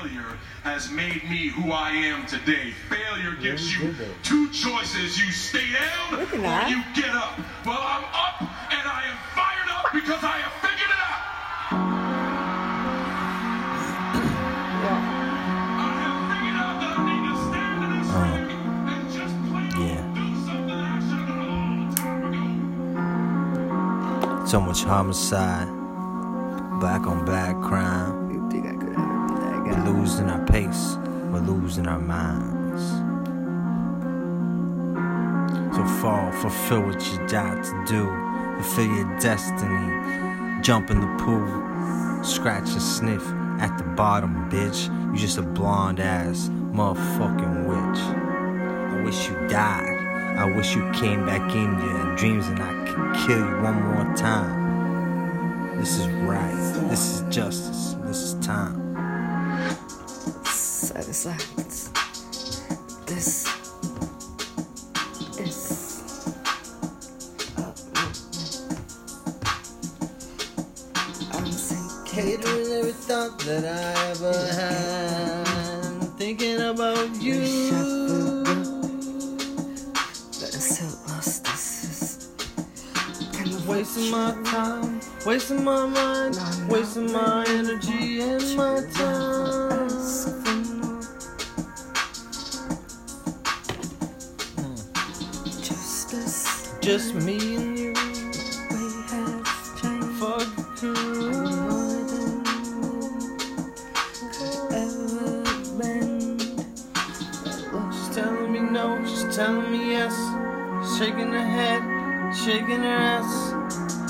failure has made me who I am today. Failure gives you two choices. You stay down or you get up. Well, I'm up and I am fired up because I have figured it out. I have figured out that I need to stand in this ring and just plain yeah. do something that I should have done a long time ago. So much homicide, black on black crime. Losing our pace, we're losing our minds. So fall, fulfill what you got to do, fulfill your destiny. Jump in the pool, scratch and sniff at the bottom, bitch. You just a blonde ass motherfucking witch. I wish you died. I wish you came back in your dreams and I could kill you one more time. This is right. This is justice. This is time. Satisfies. This is. I'm sinking. Catering every thought that I ever had. Thinking about you. but I'm so lost. This is kind of Wasting my time, wasting my mind, wasting my energy and Just me and you, we have changed fuck. She's telling me no, she's telling me yes. Shaking her head, shaking her ass.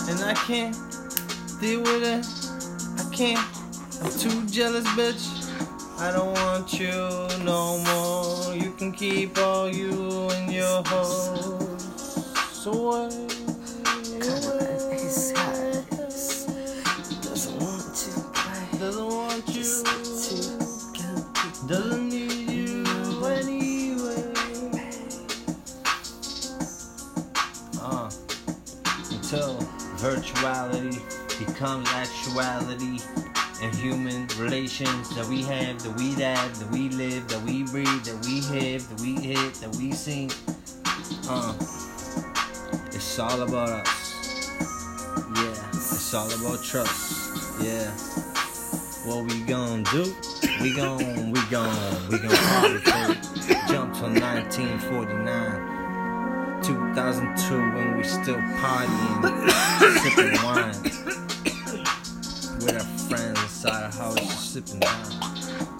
And I can't deal with it. I can't. I'm too jealous, bitch. I don't want you no more. You can keep all you and your hoes away. His. Doesn't want to play. Doesn't want you. Doesn't need you anyway. Uh, until virtuality becomes actuality and human relations that we have, that we have, that we live, that we breathe, that we have, that we hit, that we sing. Uh, it's all about us. Yeah, it's all about trust. Yeah. What we gon' do? We gon' we gon' we gon' party Jump to 1949, 2002 when we still partying, sipping wine with our friends inside our house, sipping wine.